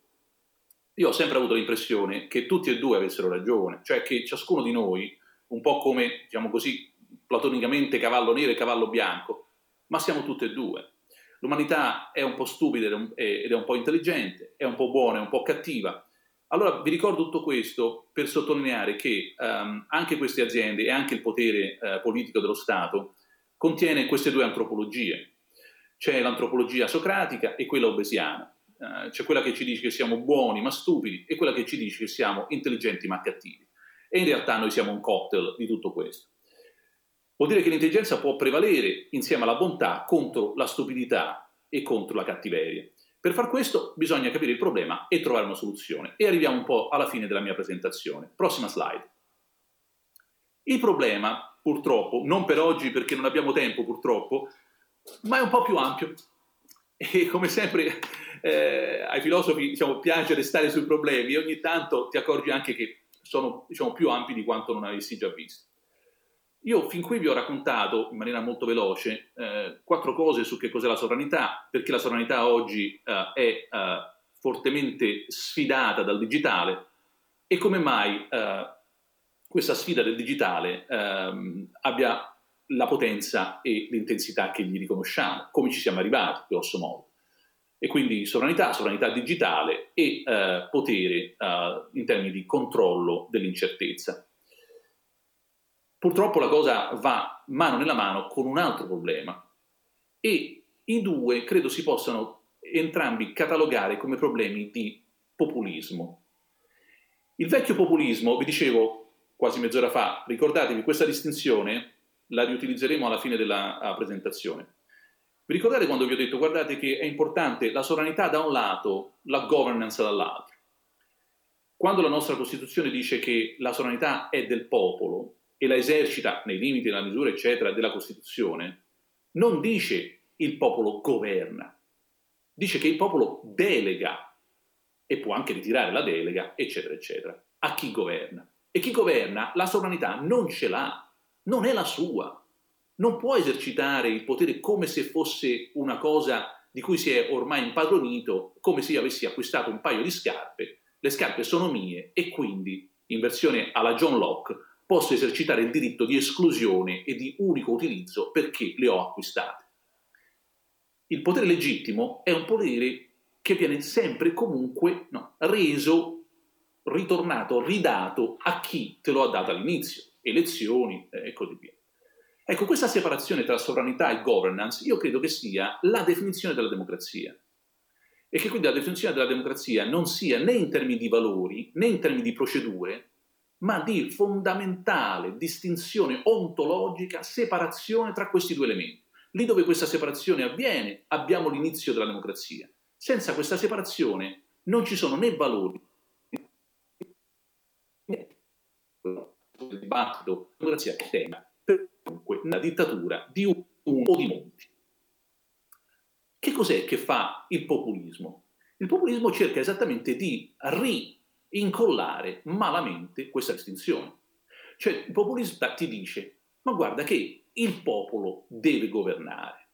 Io ho sempre avuto l'impressione che tutti e due avessero ragione, cioè che ciascuno di noi, un po' come, diciamo così, platonicamente cavallo nero e cavallo bianco, ma siamo tutte e due. L'umanità è un po' stupida ed è un po' intelligente, è un po' buona, è un po' cattiva. Allora vi ricordo tutto questo per sottolineare che um, anche queste aziende e anche il potere uh, politico dello Stato contiene queste due antropologie. C'è l'antropologia socratica e quella obesiana. Uh, c'è quella che ci dice che siamo buoni ma stupidi e quella che ci dice che siamo intelligenti ma cattivi. E in realtà noi siamo un cocktail di tutto questo. Vuol dire che l'intelligenza può prevalere insieme alla bontà contro la stupidità e contro la cattiveria. Per far questo bisogna capire il problema e trovare una soluzione. E arriviamo un po' alla fine della mia presentazione. Prossima slide. Il problema, purtroppo, non per oggi perché non abbiamo tempo purtroppo, ma è un po' più ampio. E come sempre eh, ai filosofi diciamo, piace restare sui problemi e ogni tanto ti accorgi anche che sono diciamo, più ampi di quanto non avessi già visto. Io fin qui vi ho raccontato in maniera molto veloce eh, quattro cose su che cos'è la sovranità, perché la sovranità oggi eh, è eh, fortemente sfidata dal digitale e come mai eh, questa sfida del digitale ehm, abbia la potenza e l'intensità che gli riconosciamo, come ci siamo arrivati, grosso modo. E quindi sovranità, sovranità digitale e eh, potere eh, in termini di controllo dell'incertezza. Purtroppo la cosa va mano nella mano con un altro problema e i due credo si possano entrambi catalogare come problemi di populismo. Il vecchio populismo, vi dicevo quasi mezz'ora fa, ricordatevi questa distinzione, la riutilizzeremo alla fine della presentazione. Vi ricordate quando vi ho detto, guardate che è importante la sovranità da un lato, la governance dall'altro. Quando la nostra Costituzione dice che la sovranità è del popolo, e la esercita nei limiti, nella misura, eccetera, della Costituzione, non dice il popolo governa, dice che il popolo delega e può anche ritirare la delega, eccetera, eccetera, a chi governa. E chi governa la sovranità non ce l'ha, non è la sua. Non può esercitare il potere come se fosse una cosa di cui si è ormai impadronito, come se io avessi acquistato un paio di scarpe, le scarpe sono mie e quindi, in versione alla John Locke, posso esercitare il diritto di esclusione e di unico utilizzo perché le ho acquistate. Il potere legittimo è un potere che viene sempre e comunque no, reso, ritornato, ridato a chi te lo ha dato all'inizio, elezioni e così via. Ecco, questa separazione tra sovranità e governance io credo che sia la definizione della democrazia e che quindi la definizione della democrazia non sia né in termini di valori né in termini di procedure, ma di fondamentale distinzione ontologica, separazione tra questi due elementi. Lì dove questa separazione avviene abbiamo l'inizio della democrazia. Senza questa separazione non ci sono né valori né il dibattito, la democrazia che tenga comunque una dittatura di uno o di molti. Che cos'è che fa il populismo? Il populismo cerca esattamente di ri incollare malamente questa distinzione. Cioè il populista ti dice, ma guarda che il popolo deve governare.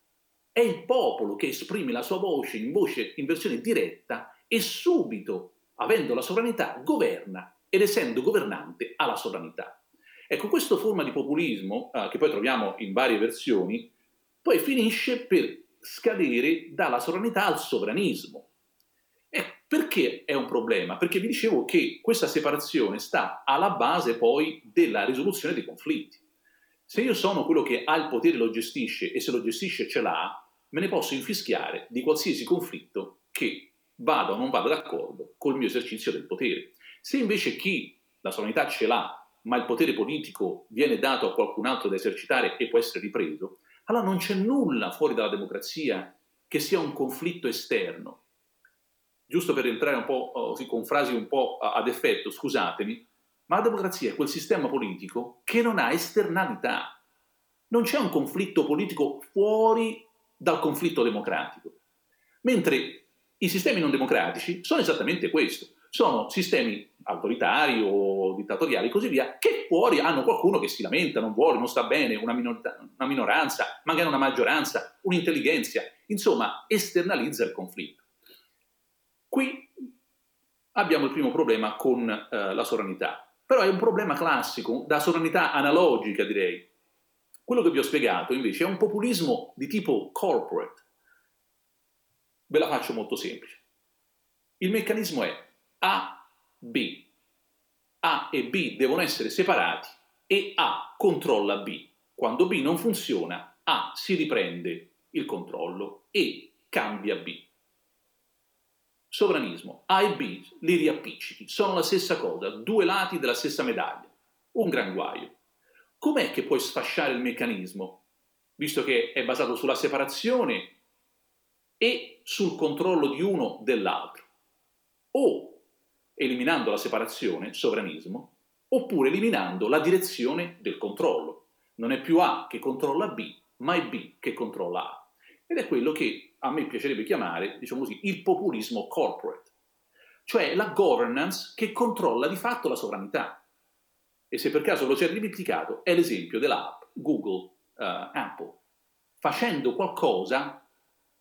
È il popolo che esprime la sua voce in, voce, in versione diretta e subito, avendo la sovranità, governa ed essendo governante ha la sovranità. Ecco, questa forma di populismo, eh, che poi troviamo in varie versioni, poi finisce per scadere dalla sovranità al sovranismo. Perché è un problema? Perché vi dicevo che questa separazione sta alla base poi della risoluzione dei conflitti. Se io sono quello che ha il potere e lo gestisce e se lo gestisce ce l'ha, me ne posso infischiare di qualsiasi conflitto che vada o non vada d'accordo col mio esercizio del potere. Se invece chi la sovranità ce l'ha, ma il potere politico viene dato a qualcun altro da esercitare e può essere ripreso, allora non c'è nulla fuori dalla democrazia che sia un conflitto esterno, giusto per entrare un po' così, con frasi un po' ad effetto, scusatemi, ma la democrazia è quel sistema politico che non ha esternalità. Non c'è un conflitto politico fuori dal conflitto democratico. Mentre i sistemi non democratici sono esattamente questo. Sono sistemi autoritari o dittatoriali e così via, che fuori hanno qualcuno che si lamenta, non vuole, non sta bene, una, minor- una minoranza, magari una maggioranza, un'intelligenza, insomma, esternalizza il conflitto. Qui abbiamo il primo problema con eh, la sovranità, però è un problema classico, da sovranità analogica direi. Quello che vi ho spiegato invece è un populismo di tipo corporate. Ve la faccio molto semplice. Il meccanismo è A, B. A e B devono essere separati e A controlla B. Quando B non funziona, A si riprende il controllo e cambia B. Sovranismo, A e B li riappiccichi, sono la stessa cosa, due lati della stessa medaglia. Un gran guaio. Com'è che puoi sfasciare il meccanismo, visto che è basato sulla separazione e sul controllo di uno dell'altro? O eliminando la separazione, sovranismo, oppure eliminando la direzione del controllo. Non è più A che controlla B, ma è B che controlla A. Ed è quello che a me piacerebbe chiamare, diciamo così, il populismo corporate, cioè la governance che controlla di fatto la sovranità. E se per caso lo si è dimenticato, è l'esempio dell'app Google uh, Apple, facendo qualcosa,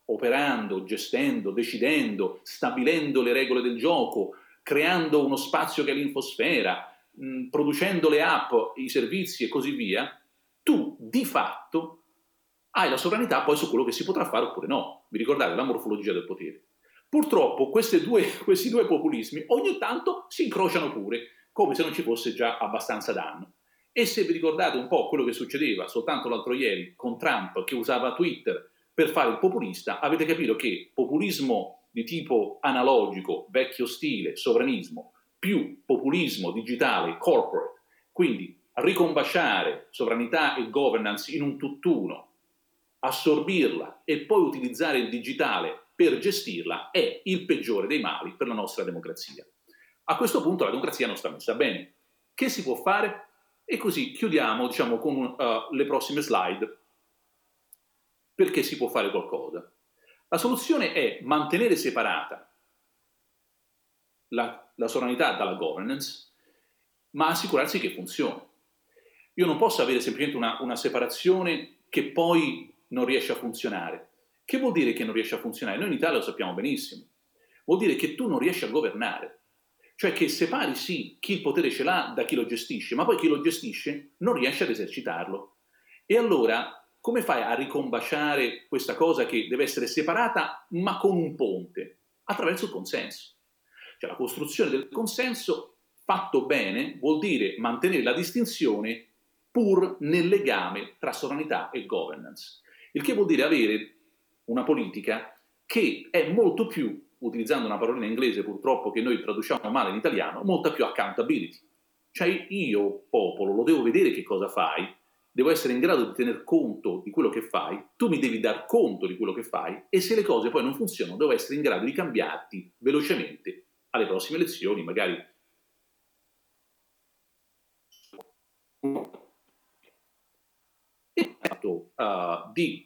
operando, gestendo, decidendo, stabilendo le regole del gioco, creando uno spazio che è l'infosfera, mh, producendo le app, i servizi e così via, tu di fatto hai la sovranità poi su quello che si potrà fare oppure no. Vi ricordate la morfologia del potere? Purtroppo due, (laughs) questi due populismi ogni tanto si incrociano pure, come se non ci fosse già abbastanza danno. E se vi ricordate un po' quello che succedeva soltanto l'altro ieri con Trump che usava Twitter per fare il populista, avete capito che populismo di tipo analogico, vecchio stile, sovranismo, più populismo digitale, corporate, quindi ricombasciare sovranità e governance in un tutt'uno assorbirla e poi utilizzare il digitale per gestirla è il peggiore dei mali per la nostra democrazia. A questo punto la democrazia non sta messa bene. Che si può fare? E così chiudiamo diciamo, con uh, le prossime slide perché si può fare qualcosa. La soluzione è mantenere separata la, la sovranità dalla governance, ma assicurarsi che funzioni. Io non posso avere semplicemente una, una separazione che poi non riesce a funzionare. Che vuol dire che non riesce a funzionare? Noi in Italia lo sappiamo benissimo. Vuol dire che tu non riesci a governare. Cioè che separi sì chi il potere ce l'ha da chi lo gestisce, ma poi chi lo gestisce non riesce ad esercitarlo. E allora come fai a ricombaciare questa cosa che deve essere separata ma con un ponte? Attraverso il consenso. Cioè la costruzione del consenso fatto bene vuol dire mantenere la distinzione pur nel legame tra sovranità e governance. Il che vuol dire avere una politica che è molto più, utilizzando una parola in inglese purtroppo che noi traduciamo male in italiano, molta più accountability. Cioè io, popolo, lo devo vedere che cosa fai, devo essere in grado di tener conto di quello che fai, tu mi devi dar conto di quello che fai e se le cose poi non funzionano devo essere in grado di cambiarti velocemente alle prossime elezioni, magari uh, di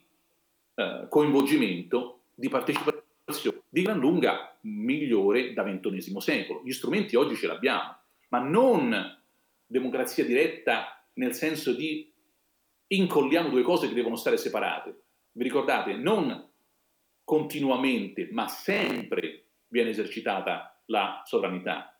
uh, coinvolgimento, di partecipazione di gran lunga migliore da ventunesimo secolo. Gli strumenti oggi ce l'abbiamo, ma non democrazia diretta nel senso di incolliamo due cose che devono stare separate. Vi ricordate? Non continuamente, ma sempre viene esercitata la sovranità,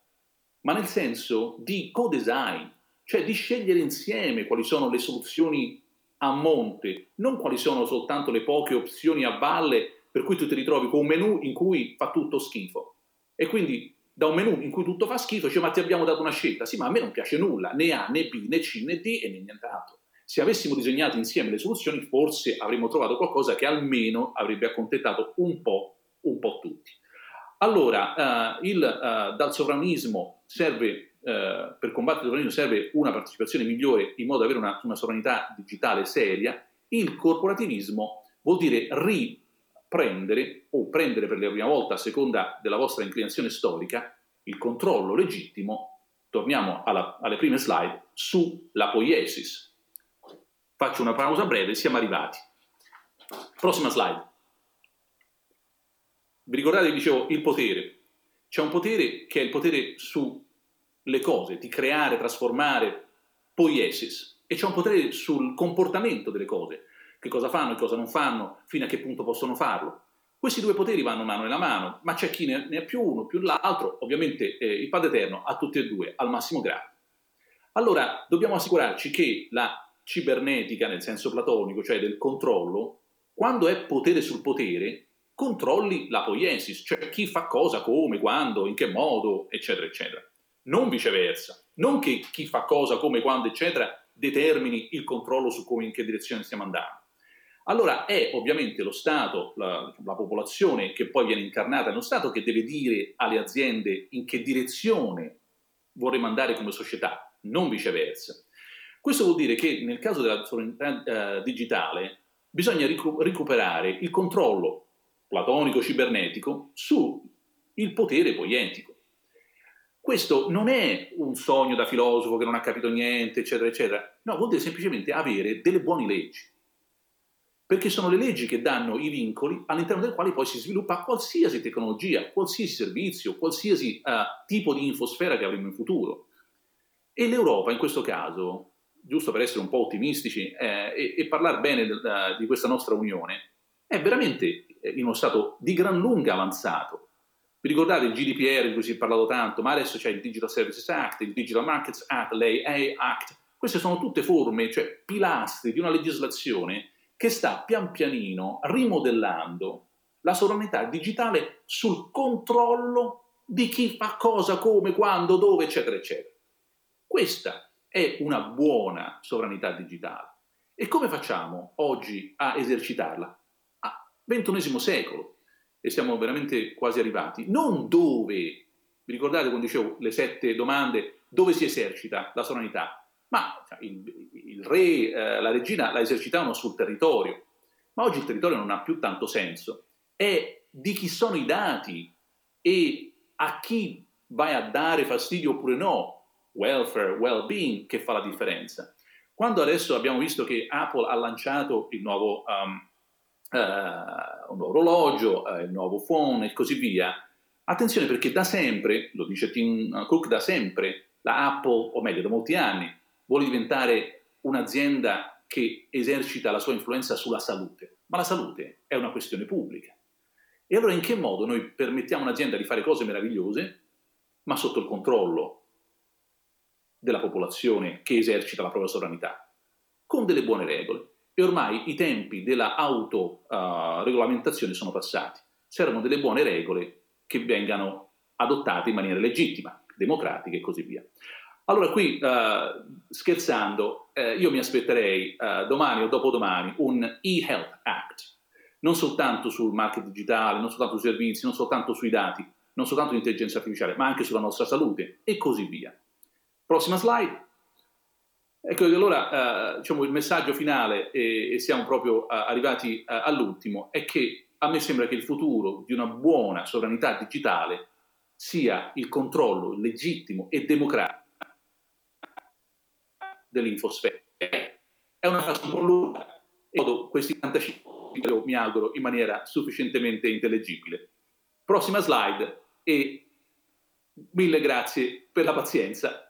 ma nel senso di co-design, cioè di scegliere insieme quali sono le soluzioni a monte, non quali sono soltanto le poche opzioni a valle per cui tu ti ritrovi con un menu in cui fa tutto schifo. E quindi da un menu in cui tutto fa schifo, dice ma ti abbiamo dato una scelta, sì ma a me non piace nulla, né A, né B, né C, né D e né nient'altro. Se avessimo disegnato insieme le soluzioni forse avremmo trovato qualcosa che almeno avrebbe accontentato un po', un po tutti. Allora, uh, il, uh, dal sovranismo serve Uh, per combattere il sovranismo serve una partecipazione migliore in modo da avere una, una, sovranità digitale seria, il corporativismo vuol dire riprendere o prendere per la prima volta, a seconda della vostra inclinazione storica, il controllo legittimo, torniamo alla, alle prime slide, sulla poiesis. Faccio una pausa breve, siamo arrivati. Prossima slide. Vi ricordate, dicevo, il potere. C'è un potere che è il potere sulle cose, di creare, trasformare, poiesis, e c'è un potere sul comportamento delle cose, che cosa fanno e cosa non fanno, fino a che punto possono farlo. Questi due poteri vanno mano nella mano, ma c'è chi ne ha più uno, più l'altro, ovviamente eh, il Padre Eterno ha tutti e due al massimo grado. Allora dobbiamo assicurarci che la cibernetica, nel senso platonico, cioè del controllo, quando è potere sul potere, controlli la poiesis, cioè chi fa cosa, come, quando, in che modo, eccetera, eccetera. Non viceversa, non che chi fa cosa, come, quando, eccetera, determini il controllo su come, in che direzione stiamo andando. Allora è ovviamente lo Stato, la, la popolazione che poi viene incarnata nello Stato che deve dire alle aziende in che direzione vorremmo andare come società, non viceversa. Questo vuol dire che nel caso della sovranità eh, digitale bisogna recuperare il controllo platonico cibernetico sul potere poietico. Questo non è un sogno da filosofo che non ha capito niente, eccetera, eccetera. No, vuol dire semplicemente avere delle buone leggi. Perché sono le leggi che danno i vincoli all'interno dei quali poi si sviluppa qualsiasi tecnologia, qualsiasi servizio, qualsiasi uh, tipo di infosfera che avremo in futuro. E l'Europa in questo caso, giusto per essere un po' ottimistici eh, e, e, parlare bene de, di questa nostra unione, è veramente eh, in uno stato di gran lunga avanzato. Vi ricordate il GDPR di cui si è parlato tanto, ma adesso c'è il Digital Services Act, il Digital Markets Act, l'AA Act. Queste sono tutte forme, cioè pilastri di una legislazione che sta pian pianino rimodellando la sovranità digitale sul controllo di chi fa cosa, come, quando, dove, eccetera, eccetera. Questa è una buona sovranità digitale. E come facciamo oggi a esercitarla? ventunesimo secolo e siamo veramente quasi arrivati. Non dove, vi ricordate quando dicevo le sette domande, dove si esercita la sovranità? Ma cioè, il, il, re, eh, la regina la esercitavano sul territorio, ma oggi il territorio non ha più tanto senso. È di chi sono i dati e a chi vai a dare fastidio oppure no, welfare, well-being, che fa la differenza. Quando adesso abbiamo visto che Apple ha lanciato il nuovo um, uh, un nuovo orologio, uh, il nuovo phone e così via. Attenzione perché da sempre, lo dice Tim Cook da sempre, la Apple, o meglio da molti anni, vuole diventare un'azienda che esercita la sua influenza sulla salute, ma la salute è una questione pubblica. E allora in che modo noi permettiamo a un'azienda di fare cose meravigliose, ma sotto il controllo della popolazione che esercita la propria sovranità, con delle buone regole? e ormai i tempi della autoregolamentazione uh, sono passati. Servono delle buone regole che vengano adottate in maniera legittima, democratica e così via. Allora qui, uh, scherzando, eh, io mi aspetterei uh, domani o dopodomani un e-Health Act, non soltanto sul marketing digitale, non soltanto sui servizi, non soltanto sui dati, non soltanto sull'intelligenza artificiale, ma anche sulla nostra salute e così via. Prossima slide. Ecco, allora eh, diciamo, il messaggio finale, e, e siamo proprio eh, arrivati eh, all'ultimo, è che a me sembra che il futuro di una buona sovranità digitale sia il controllo legittimo e democratico dell'infosfera. È una fase un lunga e questi 45 mi auguro in maniera sufficientemente intellegibile. Prossima slide e mille grazie per la pazienza